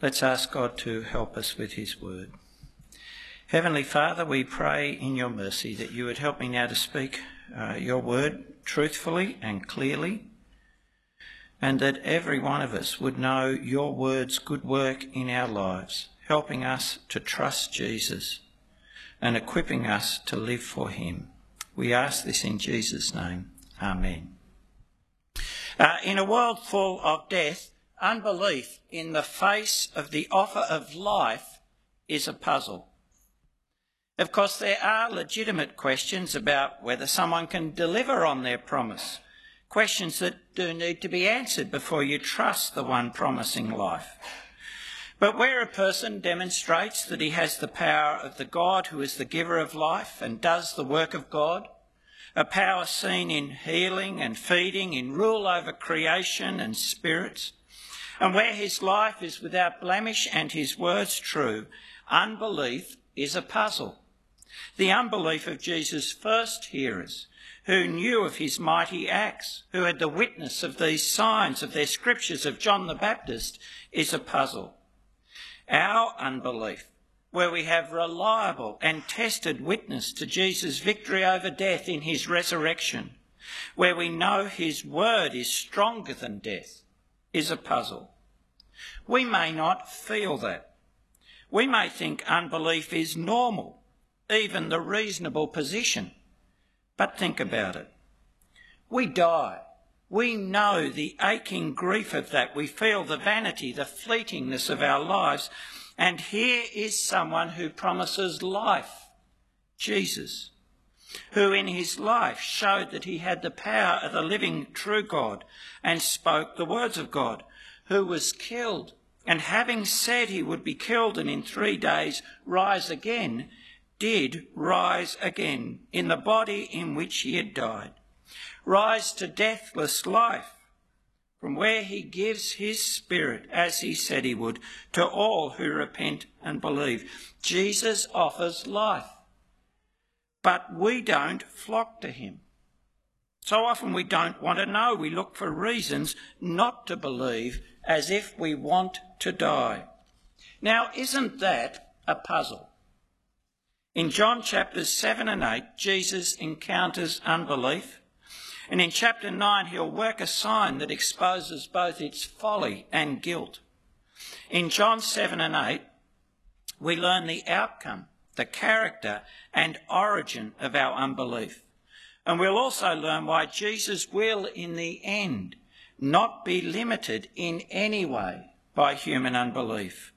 Let's ask God to help us with his word. Heavenly Father, we pray in your mercy that you would help me now to speak uh, your word truthfully and clearly, and that every one of us would know your word's good work in our lives, helping us to trust Jesus and equipping us to live for him. We ask this in Jesus' name. Amen. Uh, in a world full of death, unbelief in the face of the offer of life is a puzzle. Of course, there are legitimate questions about whether someone can deliver on their promise, questions that do need to be answered before you trust the one promising life. But where a person demonstrates that he has the power of the God who is the giver of life and does the work of God, a power seen in healing and feeding, in rule over creation and spirits, and where his life is without blemish and his words true, unbelief is a puzzle. The unbelief of Jesus' first hearers, who knew of his mighty acts, who had the witness of these signs of their scriptures of John the Baptist, is a puzzle. Our unbelief, where we have reliable and tested witness to Jesus' victory over death in his resurrection, where we know his word is stronger than death, is a puzzle. We may not feel that. We may think unbelief is normal, even the reasonable position. But think about it. We die. We know the aching grief of that. We feel the vanity, the fleetingness of our lives. And here is someone who promises life Jesus, who in his life showed that he had the power of the living true God and spoke the words of God, who was killed, and having said he would be killed and in three days rise again, did rise again in the body in which he had died, rise to deathless life, from where he gives his spirit, as he said he would, to all who repent and believe. Jesus offers life, but we don't flock to him. So often we don't want to know. We look for reasons not to believe as if we want to die. Now, isn't that a puzzle? In John chapters 7 and 8, Jesus encounters unbelief. And in chapter 9, he'll work a sign that exposes both its folly and guilt. In John 7 and 8, we learn the outcome, the character, and origin of our unbelief. And we'll also learn why Jesus will, in the end, not be limited in any way by human unbelief.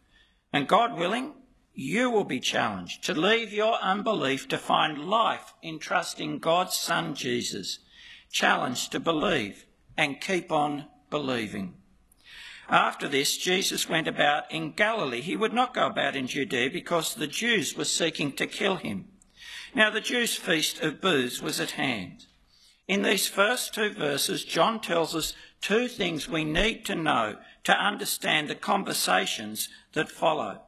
And God willing, you will be challenged to leave your unbelief to find life in trusting God's Son Jesus, challenged to believe and keep on believing. After this, Jesus went about in Galilee. He would not go about in Judea because the Jews were seeking to kill him. Now, the Jews' feast of booths was at hand. In these first two verses, John tells us two things we need to know to understand the conversations that follow.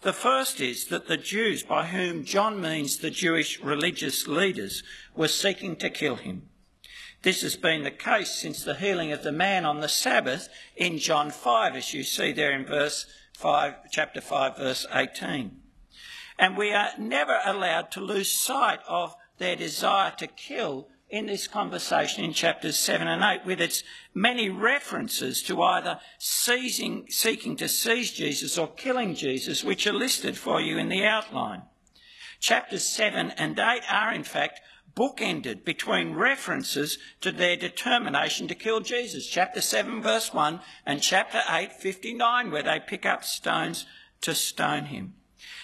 The first is that the Jews, by whom John means the Jewish religious leaders, were seeking to kill him. This has been the case since the healing of the man on the Sabbath in John 5, as you see there in verse 5, chapter 5, verse 18. And we are never allowed to lose sight of their desire to kill in this conversation in chapters 7 and 8 with its many references to either seizing, seeking to seize Jesus or killing Jesus, which are listed for you in the outline. Chapters 7 and 8 are, in fact, bookended between references to their determination to kill Jesus. Chapter 7, verse 1, and chapter 8, 59, where they pick up stones to stone him.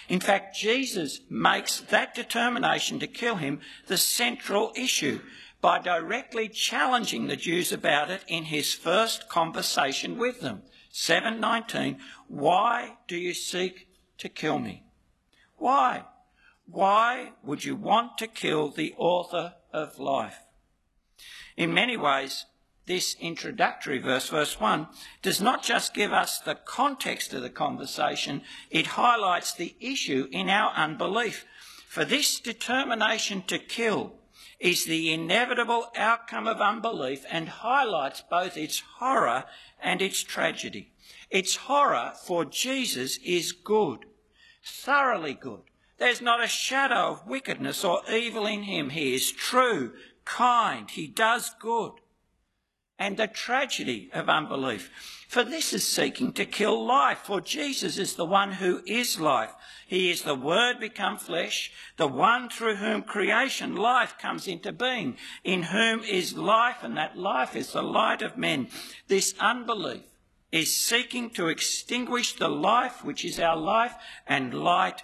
In fact, Jesus makes that determination to kill him the central issue by directly challenging the Jews about it in his first conversation with them. 719, why do you seek to kill me? Why? Why would you want to kill the author of life? In many ways, this introductory verse, verse 1, does not just give us the context of the conversation, it highlights the issue in our unbelief. For this determination to kill is the inevitable outcome of unbelief and highlights both its horror and its tragedy. Its horror for Jesus is good, thoroughly good. There's not a shadow of wickedness or evil in him. He is true, kind, he does good. And the tragedy of unbelief. For this is seeking to kill life, for Jesus is the one who is life. He is the Word become flesh, the one through whom creation life comes into being, in whom is life, and that life is the light of men. This unbelief is seeking to extinguish the life which is our life and light,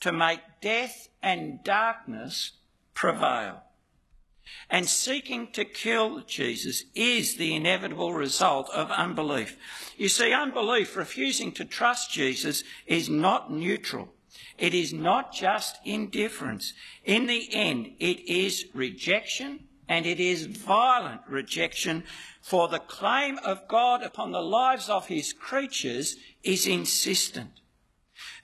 to make death and darkness prevail. And seeking to kill Jesus is the inevitable result of unbelief. You see, unbelief, refusing to trust Jesus, is not neutral. It is not just indifference. In the end, it is rejection and it is violent rejection, for the claim of God upon the lives of his creatures is insistent.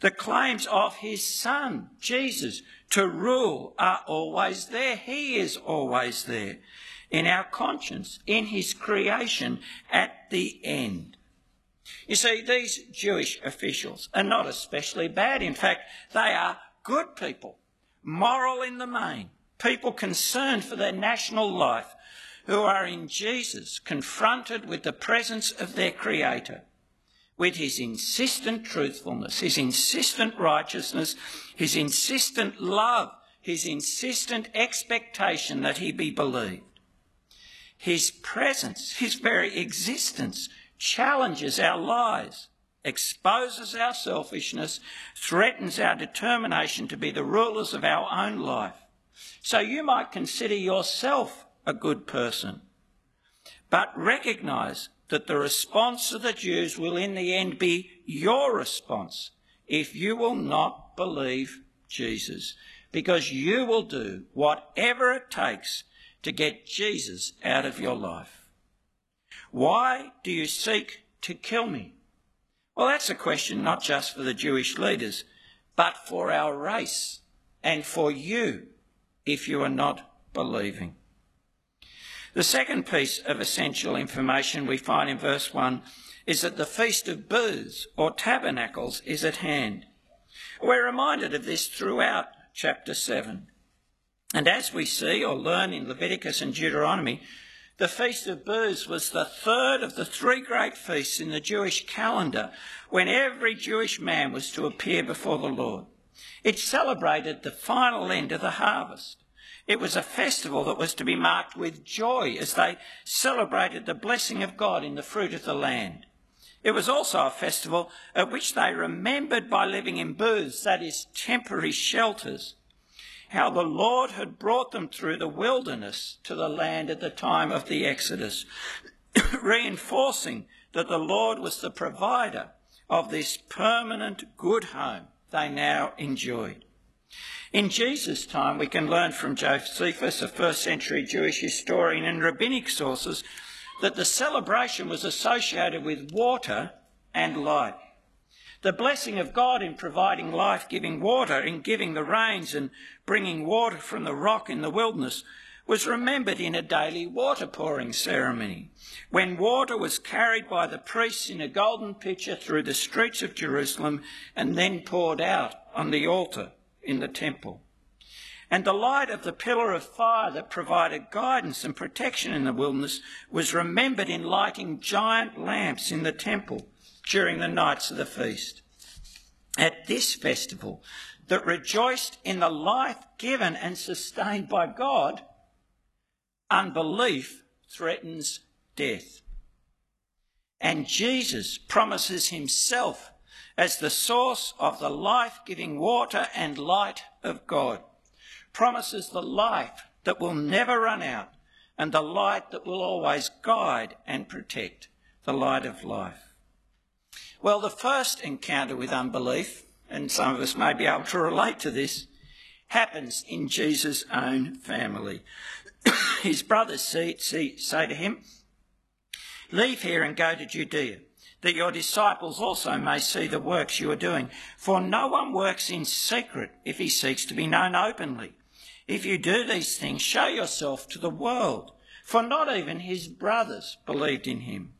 The claims of his Son, Jesus, to rule are always there. He is always there in our conscience, in his creation at the end. You see, these Jewish officials are not especially bad. In fact, they are good people, moral in the main, people concerned for their national life, who are in Jesus confronted with the presence of their Creator, with his insistent truthfulness, his insistent righteousness, his insistent love, his insistent expectation that he be believed. His presence, his very existence challenges our lies, exposes our selfishness, threatens our determination to be the rulers of our own life. So you might consider yourself a good person, but recognise that the response of the Jews will in the end be your response if you will not believe Jesus, because you will do whatever it takes to get Jesus out of your life. Why do you seek to kill me? Well, that's a question not just for the Jewish leaders, but for our race and for you if you are not believing. The second piece of essential information we find in verse 1 is that the Feast of Booths or Tabernacles is at hand. We're reminded of this throughout chapter 7. And as we see or learn in Leviticus and Deuteronomy, the Feast of Booths was the third of the three great feasts in the Jewish calendar when every Jewish man was to appear before the Lord. It celebrated the final end of the harvest. It was a festival that was to be marked with joy as they celebrated the blessing of God in the fruit of the land. It was also a festival at which they remembered by living in booths, that is, temporary shelters, how the Lord had brought them through the wilderness to the land at the time of the Exodus, reinforcing that the Lord was the provider of this permanent good home they now enjoyed. In Jesus' time, we can learn from Josephus, a first century Jewish historian, and rabbinic sources that the celebration was associated with water and light. The blessing of God in providing life giving water, in giving the rains and bringing water from the rock in the wilderness, was remembered in a daily water pouring ceremony, when water was carried by the priests in a golden pitcher through the streets of Jerusalem and then poured out on the altar in the temple. And the light of the pillar of fire that provided guidance and protection in the wilderness was remembered in lighting giant lamps in the temple during the nights of the feast. At this festival that rejoiced in the life given and sustained by God, unbelief threatens death. And Jesus promises himself as the source of the life giving water and light of God, promises the life that will never run out and the light that will always guide and protect, the light of life. Well, the first encounter with unbelief, and some of us may be able to relate to this, happens in Jesus' own family. His brothers say, say, say to him, Leave here and go to Judea, that your disciples also may see the works you are doing. For no one works in secret if he seeks to be known openly. If you do these things, show yourself to the world, for not even his brothers believed in him.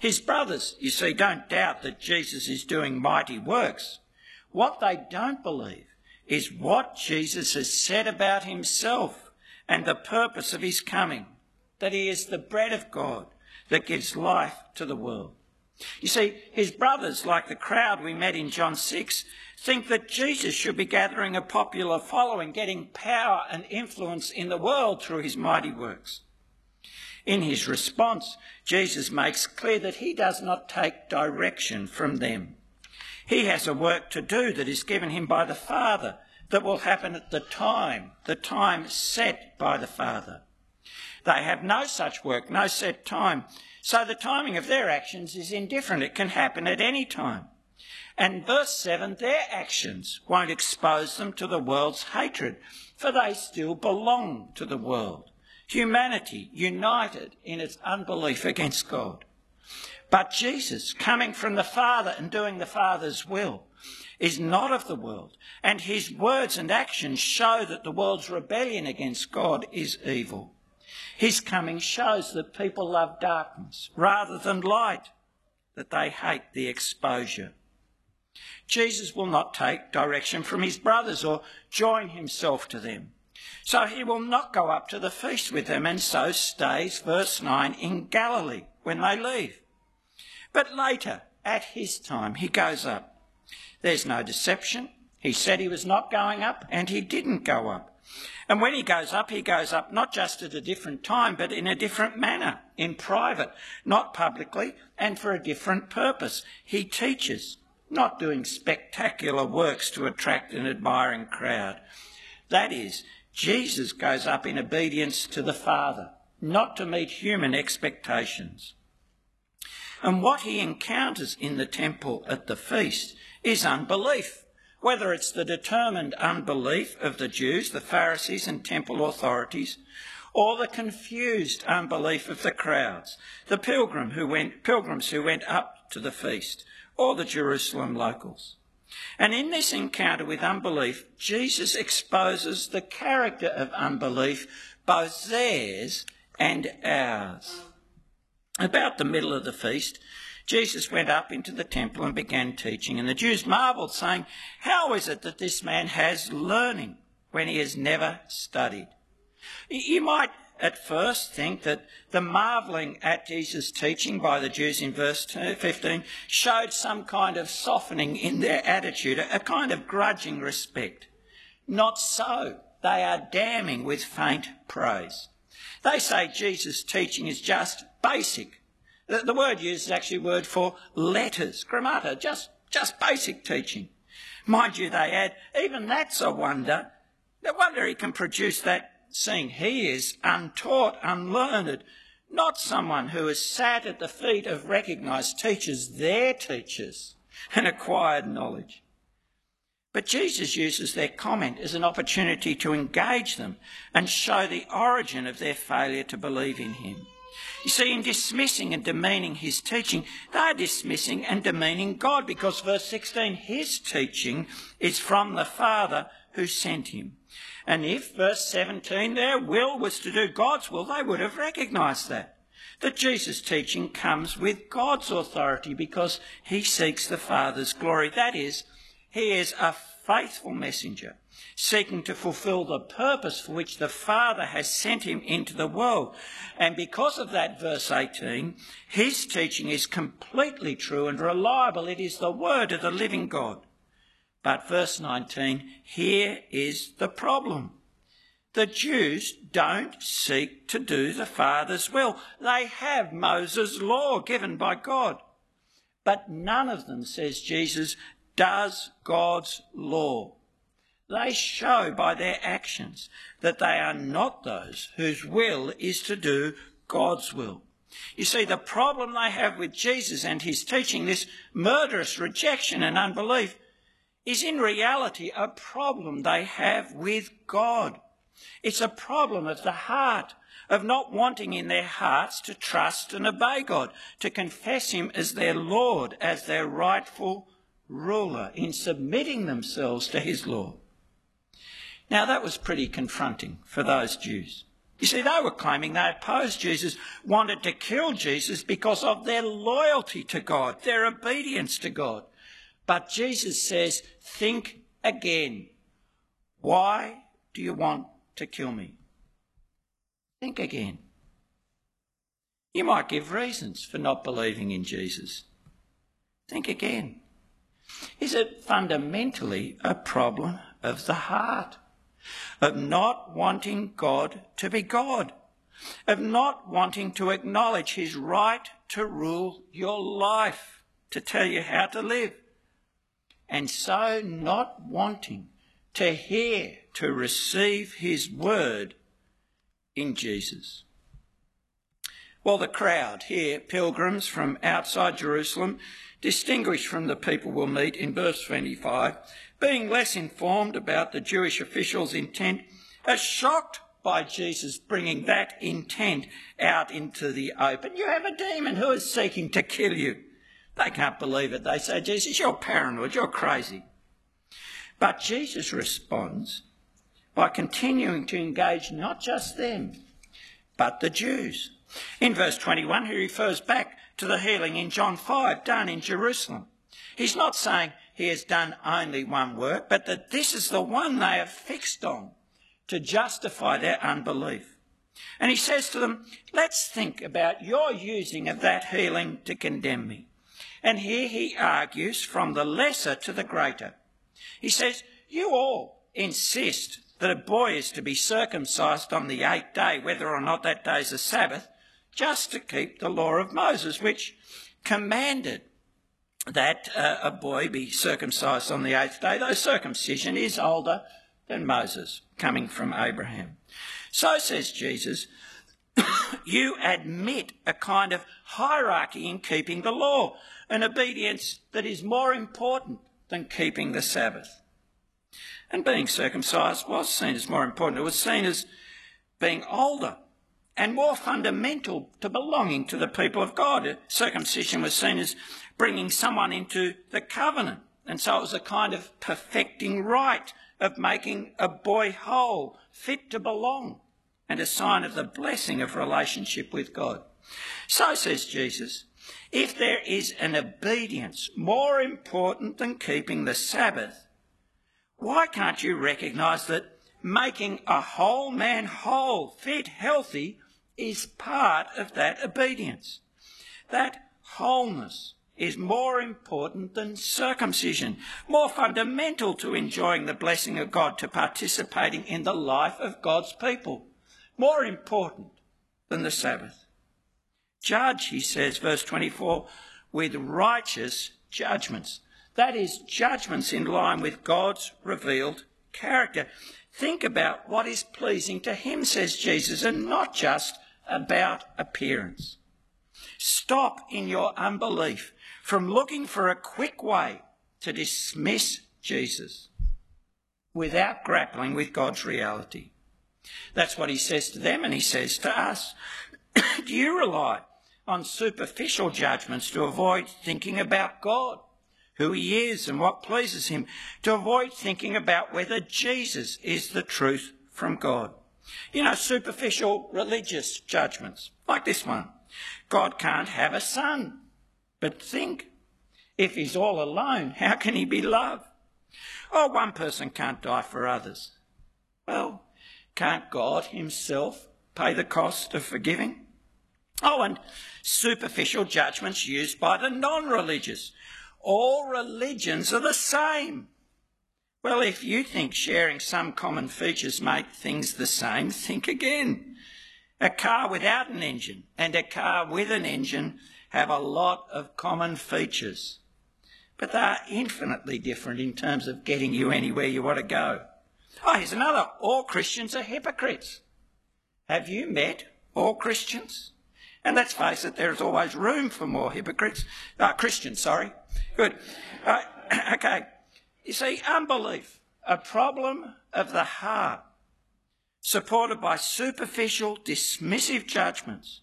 His brothers, you see, don't doubt that Jesus is doing mighty works. What they don't believe is what Jesus has said about himself and the purpose of his coming, that he is the bread of God that gives life to the world. You see, his brothers, like the crowd we met in John 6, think that Jesus should be gathering a popular following, getting power and influence in the world through his mighty works. In his response, Jesus makes clear that he does not take direction from them. He has a work to do that is given him by the Father that will happen at the time, the time set by the Father. They have no such work, no set time. So the timing of their actions is indifferent. It can happen at any time. And verse 7 their actions won't expose them to the world's hatred, for they still belong to the world. Humanity united in its unbelief against God. But Jesus, coming from the Father and doing the Father's will, is not of the world, and his words and actions show that the world's rebellion against God is evil. His coming shows that people love darkness rather than light, that they hate the exposure. Jesus will not take direction from his brothers or join himself to them. So he will not go up to the feast with them and so stays, verse 9, in Galilee when they leave. But later, at his time, he goes up. There's no deception. He said he was not going up and he didn't go up. And when he goes up, he goes up not just at a different time, but in a different manner, in private, not publicly, and for a different purpose. He teaches not doing spectacular works to attract an admiring crowd. That is, Jesus goes up in obedience to the Father, not to meet human expectations. And what he encounters in the temple at the feast is unbelief, whether it's the determined unbelief of the Jews, the Pharisees, and temple authorities, or the confused unbelief of the crowds, the pilgrim who went, pilgrims who went up to the feast, or the Jerusalem locals. And in this encounter with unbelief, Jesus exposes the character of unbelief, both theirs and ours. About the middle of the feast, Jesus went up into the temple and began teaching, and the Jews marvelled, saying, How is it that this man has learning when he has never studied? You might at first think that the marvelling at Jesus' teaching by the Jews in verse 15 showed some kind of softening in their attitude, a kind of grudging respect. Not so. They are damning with faint praise. They say Jesus' teaching is just basic. The, the word used is actually a word for letters, grammata, just, just basic teaching. Mind you, they add, even that's a wonder. No wonder he can produce that seeing he is untaught, unlearned, not someone who has sat at the feet of recognised teachers, their teachers, and acquired knowledge. But Jesus uses their comment as an opportunity to engage them and show the origin of their failure to believe in him. You see, in dismissing and demeaning his teaching, they are dismissing and demeaning God because verse 16, his teaching is from the Father who sent him. And if, verse 17, their will was to do God's will, they would have recognised that. That Jesus' teaching comes with God's authority because he seeks the Father's glory. That is, he is a faithful messenger, seeking to fulfill the purpose for which the Father has sent him into the world. And because of that, verse 18, his teaching is completely true and reliable. It is the word of the living God. But verse 19, here is the problem. The Jews don't seek to do the Father's will. They have Moses' law given by God. But none of them, says Jesus, does God's law. They show by their actions that they are not those whose will is to do God's will. You see, the problem they have with Jesus and his teaching, this murderous rejection and unbelief, is in reality a problem they have with God. It's a problem of the heart, of not wanting in their hearts to trust and obey God, to confess Him as their Lord, as their rightful ruler, in submitting themselves to His law. Now, that was pretty confronting for those Jews. You see, they were claiming they opposed Jesus, wanted to kill Jesus because of their loyalty to God, their obedience to God. But Jesus says, think again. Why do you want to kill me? Think again. You might give reasons for not believing in Jesus. Think again. Is it fundamentally a problem of the heart? Of not wanting God to be God? Of not wanting to acknowledge his right to rule your life, to tell you how to live? And so not wanting to hear, to receive his word in Jesus. Well, the crowd here, pilgrims from outside Jerusalem, distinguished from the people we'll meet in verse 25, being less informed about the Jewish officials' intent, are shocked by Jesus bringing that intent out into the open. You have a demon who is seeking to kill you. They can't believe it. They say, Jesus, you're paranoid, you're crazy. But Jesus responds by continuing to engage not just them, but the Jews. In verse 21, he refers back to the healing in John 5 done in Jerusalem. He's not saying he has done only one work, but that this is the one they have fixed on to justify their unbelief. And he says to them, Let's think about your using of that healing to condemn me. And here he argues from the lesser to the greater. He says, You all insist that a boy is to be circumcised on the eighth day, whether or not that day is a Sabbath, just to keep the law of Moses, which commanded that uh, a boy be circumcised on the eighth day, though circumcision is older than Moses, coming from Abraham. So says Jesus, you admit a kind of hierarchy in keeping the law, an obedience that is more important than keeping the Sabbath. And being circumcised was seen as more important. It was seen as being older and more fundamental to belonging to the people of God. Circumcision was seen as bringing someone into the covenant. And so it was a kind of perfecting rite of making a boy whole, fit to belong, and a sign of the blessing of relationship with God. So says Jesus, if there is an obedience more important than keeping the Sabbath, why can't you recognise that making a whole man whole, fit, healthy, is part of that obedience. That wholeness is more important than circumcision, more fundamental to enjoying the blessing of God, to participating in the life of God's people, more important than the Sabbath. Judge, he says, verse 24, with righteous judgments. That is, judgments in line with God's revealed character. Think about what is pleasing to him, says Jesus, and not just about appearance. Stop in your unbelief from looking for a quick way to dismiss Jesus without grappling with God's reality. That's what he says to them and he says to us. Do you rely on superficial judgments to avoid thinking about God, who he is and what pleases him, to avoid thinking about whether Jesus is the truth from God? You know, superficial religious judgments, like this one. God can't have a son. But think, if he's all alone, how can he be loved? Oh, one person can't die for others. Well, can't God himself pay the cost of forgiving? Oh, and superficial judgments used by the non religious. All religions are the same. Well, if you think sharing some common features make things the same, think again. A car without an engine and a car with an engine have a lot of common features, but they are infinitely different in terms of getting you anywhere you want to go. Oh, here's another. All Christians are hypocrites. Have you met all Christians? And let's face it, there's always room for more hypocrites. Uh, Christians, sorry. Good. Uh, okay. You see, unbelief, a problem of the heart, supported by superficial, dismissive judgments.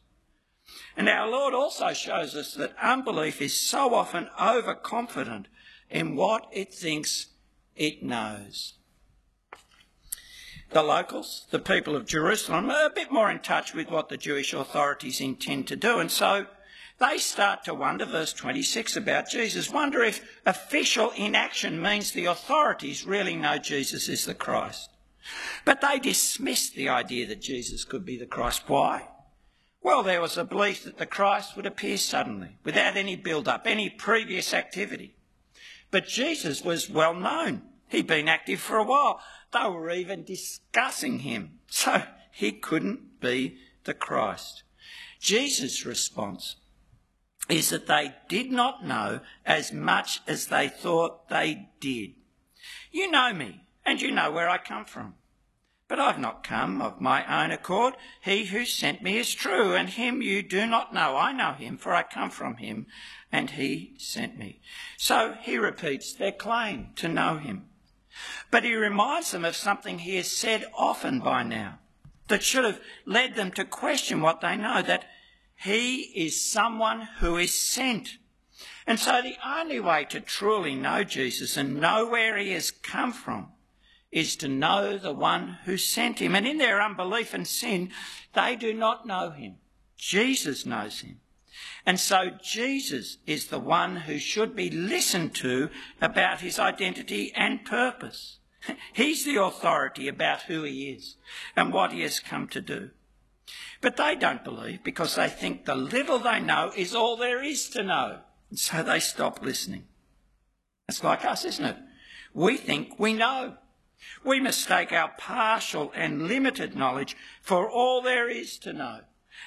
And our Lord also shows us that unbelief is so often overconfident in what it thinks it knows. The locals, the people of Jerusalem, are a bit more in touch with what the Jewish authorities intend to do, and so they start to wonder, verse 26 about Jesus, wonder if official inaction means the authorities really know Jesus is the Christ. But they dismissed the idea that Jesus could be the Christ. Why? Well, there was a belief that the Christ would appear suddenly, without any build up, any previous activity. But Jesus was well known. He'd been active for a while. They were even discussing him. So he couldn't be the Christ. Jesus' response is that they did not know as much as they thought they did. You know me, and you know where I come from. But I've not come of my own accord. He who sent me is true, and him you do not know. I know him, for I come from him, and he sent me. So he repeats their claim to know him. But he reminds them of something he has said often by now that should have led them to question what they know that he is someone who is sent. And so the only way to truly know Jesus and know where he has come from is to know the one who sent him. And in their unbelief and sin, they do not know him. Jesus knows him. And so Jesus is the one who should be listened to about his identity and purpose. He's the authority about who he is and what he has come to do. But they don't believe because they think the little they know is all there is to know. And so they stop listening. It's like us, isn't it? We think we know. We mistake our partial and limited knowledge for all there is to know.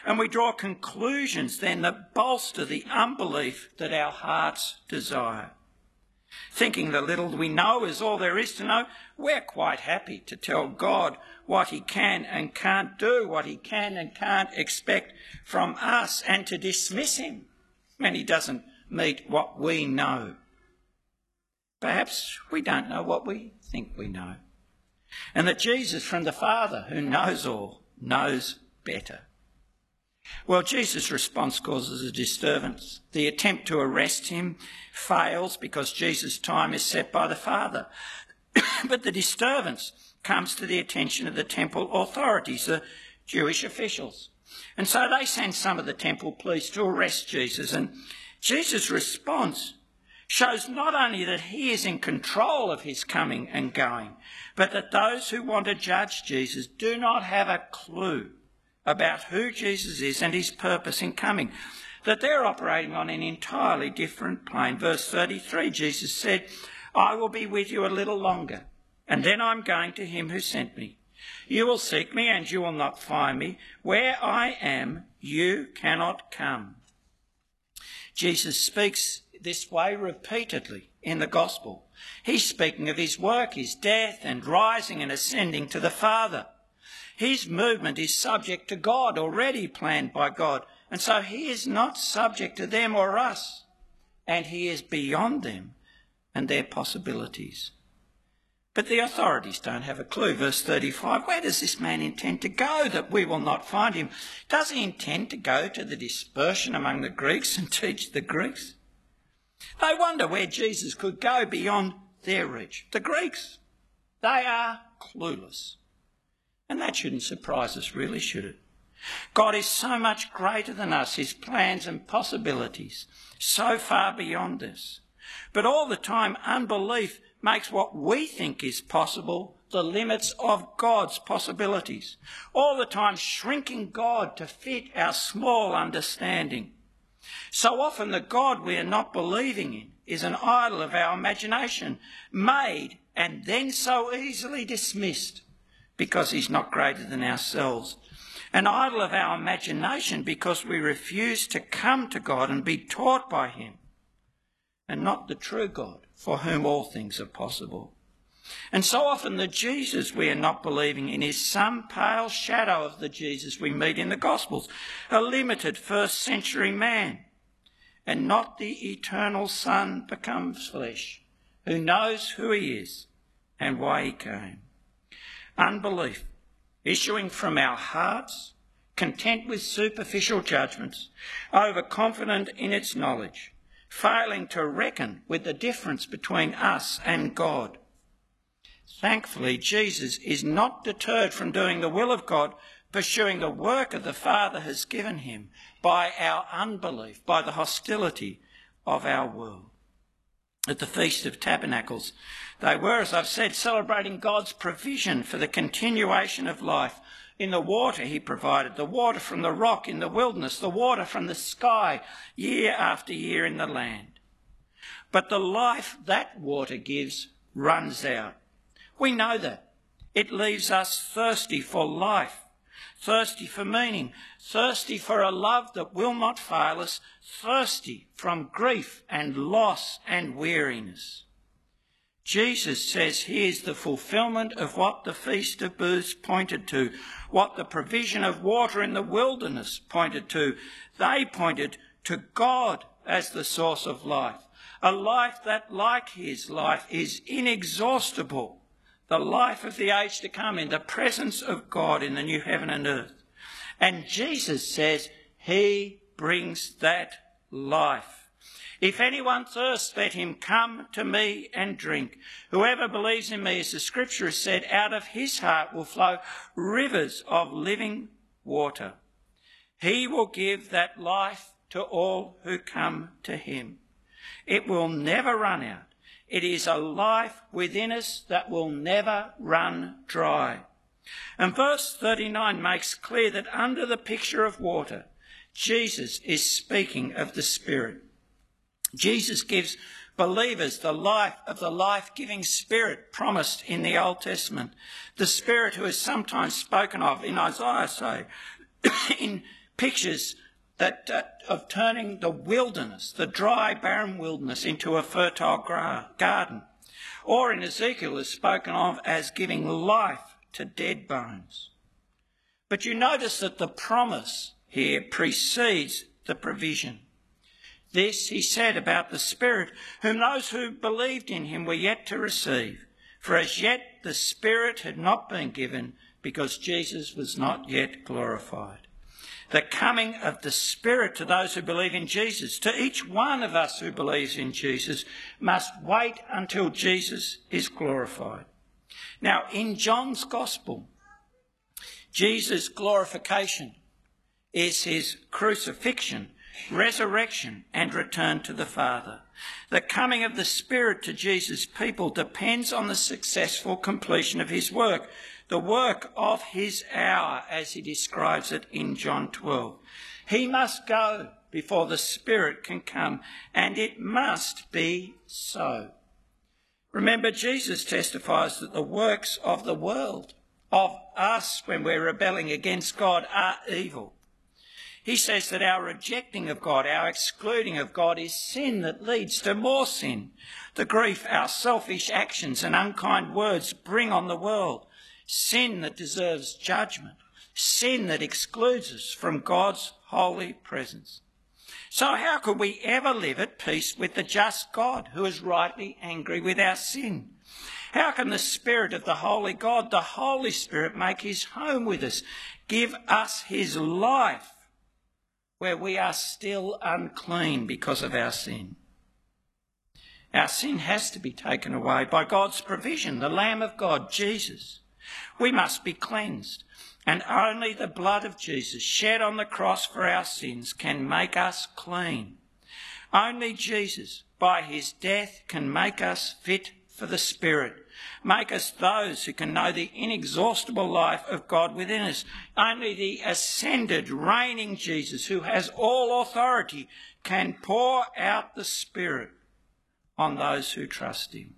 And we draw conclusions then that bolster the unbelief that our hearts desire. Thinking the little we know is all there is to know, we're quite happy to tell God what he can and can't do, what he can and can't expect from us, and to dismiss him when he doesn't meet what we know. Perhaps we don't know what we think we know. And that Jesus from the Father, who knows all, knows better. Well, Jesus' response causes a disturbance. The attempt to arrest him fails because Jesus' time is set by the Father. but the disturbance comes to the attention of the temple authorities, the Jewish officials. And so they send some of the temple police to arrest Jesus. And Jesus' response shows not only that he is in control of his coming and going, but that those who want to judge Jesus do not have a clue about who Jesus is and his purpose in coming. That they're operating on an entirely different plane. Verse 33, Jesus said, I will be with you a little longer, and then I'm going to him who sent me. You will seek me, and you will not find me. Where I am, you cannot come. Jesus speaks this way repeatedly in the gospel. He's speaking of his work, his death, and rising and ascending to the Father. His movement is subject to God, already planned by God, and so he is not subject to them or us, and he is beyond them and their possibilities. But the authorities don't have a clue. Verse 35 Where does this man intend to go that we will not find him? Does he intend to go to the dispersion among the Greeks and teach the Greeks? They wonder where Jesus could go beyond their reach. The Greeks, they are clueless. And that shouldn't surprise us, really, should it? God is so much greater than us, his plans and possibilities, so far beyond us. But all the time, unbelief makes what we think is possible the limits of God's possibilities. All the time, shrinking God to fit our small understanding. So often, the God we are not believing in is an idol of our imagination, made and then so easily dismissed because he's not greater than ourselves. An idol of our imagination because we refuse to come to God and be taught by him, and not the true God for whom all things are possible. And so often the Jesus we are not believing in is some pale shadow of the Jesus we meet in the Gospels, a limited first century man, and not the eternal Son becomes flesh, who knows who he is and why he came. Unbelief issuing from our hearts, content with superficial judgments, overconfident in its knowledge, failing to reckon with the difference between us and God. Thankfully, Jesus is not deterred from doing the will of God, pursuing the work that the Father has given him by our unbelief, by the hostility of our world. At the Feast of Tabernacles, they were, as I've said, celebrating God's provision for the continuation of life. In the water he provided, the water from the rock in the wilderness, the water from the sky year after year in the land. But the life that water gives runs out. We know that. It leaves us thirsty for life, thirsty for meaning, thirsty for a love that will not fail us, thirsty from grief and loss and weariness. Jesus says here's the fulfillment of what the Feast of Booths pointed to, what the provision of water in the wilderness pointed to. They pointed to God as the source of life, a life that, like his life, is inexhaustible the life of the age to come in the presence of God in the new heaven and earth. And Jesus says he brings that life. If anyone thirsts, let him come to me and drink. Whoever believes in me, as the scripture has said, out of his heart will flow rivers of living water. He will give that life to all who come to him. It will never run out. It is a life within us that will never run dry. And verse 39 makes clear that under the picture of water, Jesus is speaking of the Spirit. Jesus gives believers the life of the life giving Spirit promised in the Old Testament. The Spirit who is sometimes spoken of in Isaiah, say, in pictures that uh, of turning the wilderness, the dry, barren wilderness, into a fertile gra- garden. Or in Ezekiel is spoken of as giving life to dead bones. But you notice that the promise here precedes the provision. This he said about the Spirit, whom those who believed in him were yet to receive. For as yet the Spirit had not been given because Jesus was not yet glorified the coming of the Spirit to those who believe in Jesus, to each one of us who believes in Jesus, must wait until Jesus is glorified. Now, in John's Gospel, Jesus' glorification is his crucifixion, resurrection, and return to the Father. The coming of the Spirit to Jesus' people depends on the successful completion of his work, the work of his hour, as he describes it in John 12. He must go before the Spirit can come, and it must be so. Remember, Jesus testifies that the works of the world, of us when we're rebelling against God, are evil. He says that our rejecting of God, our excluding of God, is sin that leads to more sin. The grief our selfish actions and unkind words bring on the world, sin that deserves judgment, sin that excludes us from God's holy presence. So how could we ever live at peace with the just God who is rightly angry with our sin? How can the Spirit of the Holy God, the Holy Spirit, make his home with us, give us his life where we are still unclean because of our sin? Our sin has to be taken away by God's provision, the Lamb of God, Jesus. We must be cleansed. And only the blood of Jesus shed on the cross for our sins can make us clean. Only Jesus, by his death, can make us fit for the Spirit, make us those who can know the inexhaustible life of God within us. Only the ascended, reigning Jesus, who has all authority, can pour out the Spirit on those who trust him.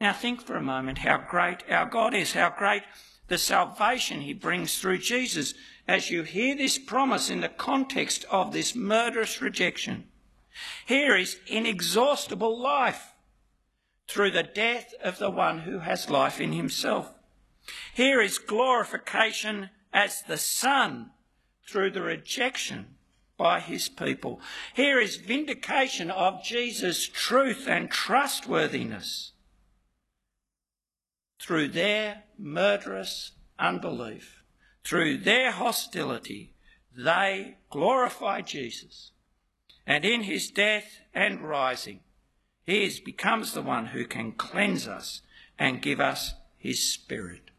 Now think for a moment how great our God is, how great the salvation he brings through Jesus as you hear this promise in the context of this murderous rejection. Here is inexhaustible life through the death of the one who has life in himself. Here is glorification as the Son through the rejection by his people. Here is vindication of Jesus' truth and trustworthiness through their murderous unbelief, through their hostility, they glorify Jesus. And in his death and rising, he is, becomes the one who can cleanse us and give us his Spirit.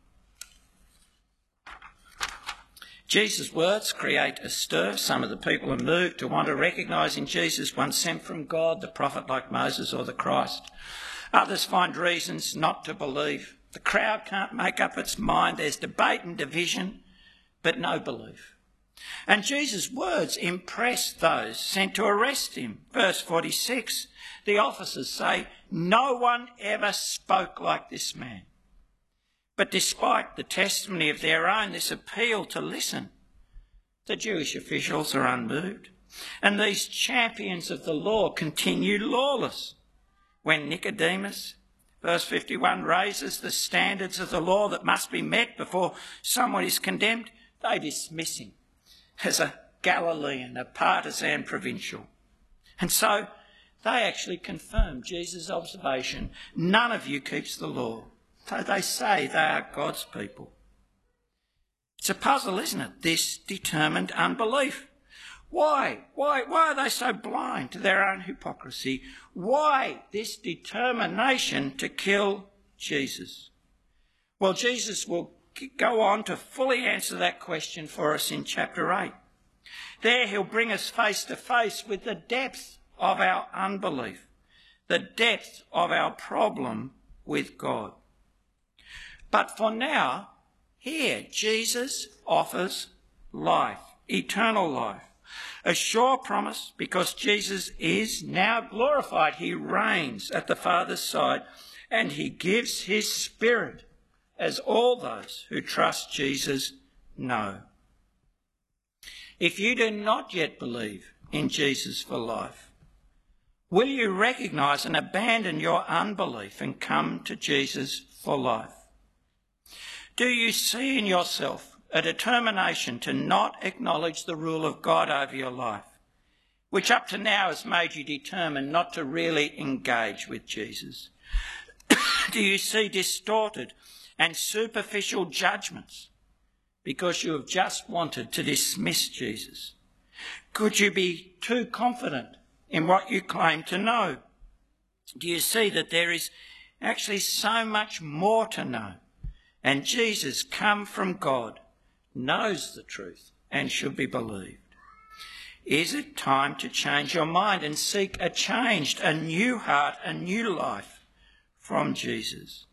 Jesus' words create a stir. Some of the people are moved to want to recognise in Jesus one sent from God, the prophet like Moses or the Christ. Others find reasons not to believe. The crowd can't make up its mind. There's debate and division, but no belief. And Jesus' words impress those sent to arrest him. Verse 46 the officers say, No one ever spoke like this man. But despite the testimony of their own, this appeal to listen, the Jewish officials are unmoved. And these champions of the law continue lawless. When Nicodemus, verse 51, raises the standards of the law that must be met before someone is condemned, they dismiss him as a Galilean, a partisan provincial. And so they actually confirm Jesus' observation none of you keeps the law. So they say they are God's people. It's a puzzle, isn't it? This determined unbelief. Why? Why? Why are they so blind to their own hypocrisy? Why this determination to kill Jesus? Well, Jesus will go on to fully answer that question for us in chapter 8. There he'll bring us face to face with the depth of our unbelief, the depth of our problem with God. But for now, here, Jesus offers life, eternal life. A sure promise because Jesus is now glorified. He reigns at the Father's side and he gives his Spirit, as all those who trust Jesus know. If you do not yet believe in Jesus for life, will you recognise and abandon your unbelief and come to Jesus for life? Do you see in yourself a determination to not acknowledge the rule of God over your life, which up to now has made you determined not to really engage with Jesus? Do you see distorted and superficial judgments because you have just wanted to dismiss Jesus? Could you be too confident in what you claim to know? Do you see that there is actually so much more to know? And Jesus, come from God, knows the truth and should be believed. Is it time to change your mind and seek a changed, a new heart, a new life from Jesus?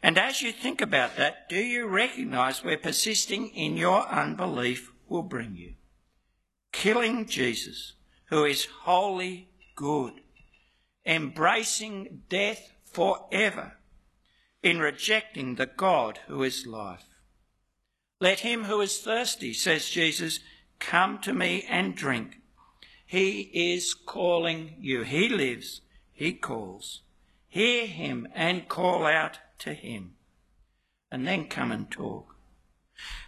And as you think about that, do you recognise where persisting in your unbelief will bring you? Killing Jesus, who is wholly good, embracing death forever in rejecting the God who is life. Let him who is thirsty, says Jesus, come to me and drink. He is calling you. He lives, he calls. Hear him and call out to him. And then come and talk.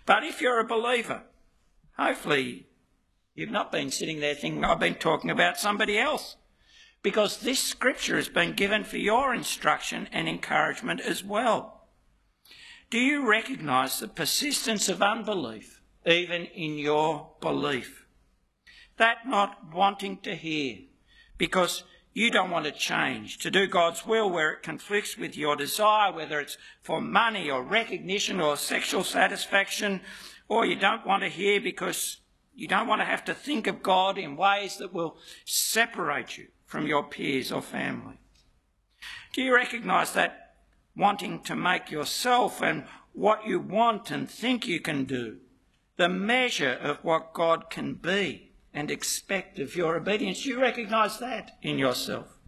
But if you're a believer, hopefully you've not been sitting there thinking, I've been talking about somebody else because this scripture has been given for your instruction and encouragement as well. Do you recognise the persistence of unbelief even in your belief? That not wanting to hear because you don't want to change, to do God's will where it conflicts with your desire, whether it's for money or recognition or sexual satisfaction, or you don't want to hear because you don't want to have to think of God in ways that will separate you from your peers or family? Do you recognise that wanting to make yourself and what you want and think you can do the measure of what God can be and expect of your obedience? You recognise that in yourself?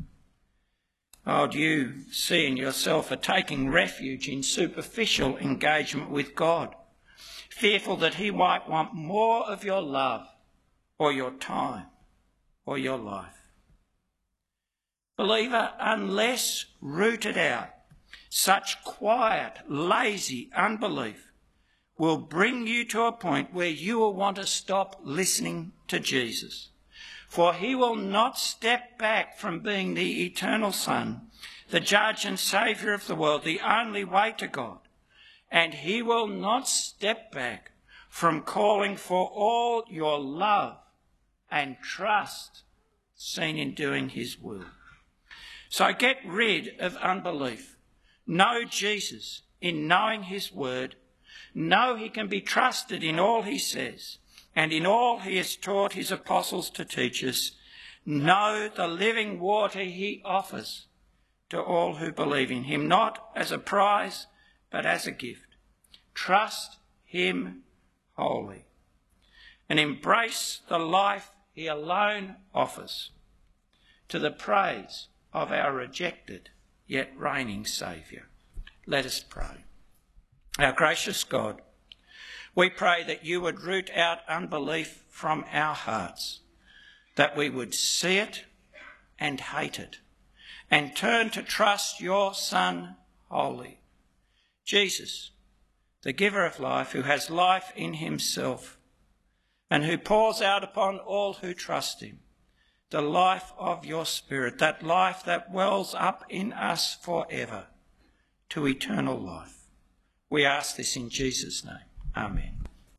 Oh, do you see in yourself a taking refuge in superficial engagement with God, fearful that He might want more of your love or your time or your life? Believer, unless rooted out, such quiet, lazy unbelief will bring you to a point where you will want to stop listening to Jesus. For he will not step back from being the eternal Son, the judge and saviour of the world, the only way to God. And he will not step back from calling for all your love and trust seen in doing his will. So get rid of unbelief. Know Jesus in knowing his word, know he can be trusted in all he says, and in all he has taught his apostles to teach us, know the living water he offers to all who believe in him, not as a prize, but as a gift. Trust him wholly and embrace the life he alone offers to the praise of our rejected yet reigning Saviour. Let us pray. Our gracious God, we pray that you would root out unbelief from our hearts, that we would see it and hate it, and turn to trust your Son wholly. Jesus, the giver of life, who has life in himself, and who pours out upon all who trust him the life of your Spirit, that life that wells up in us forever to eternal life. We ask this in Jesus' name. Amen.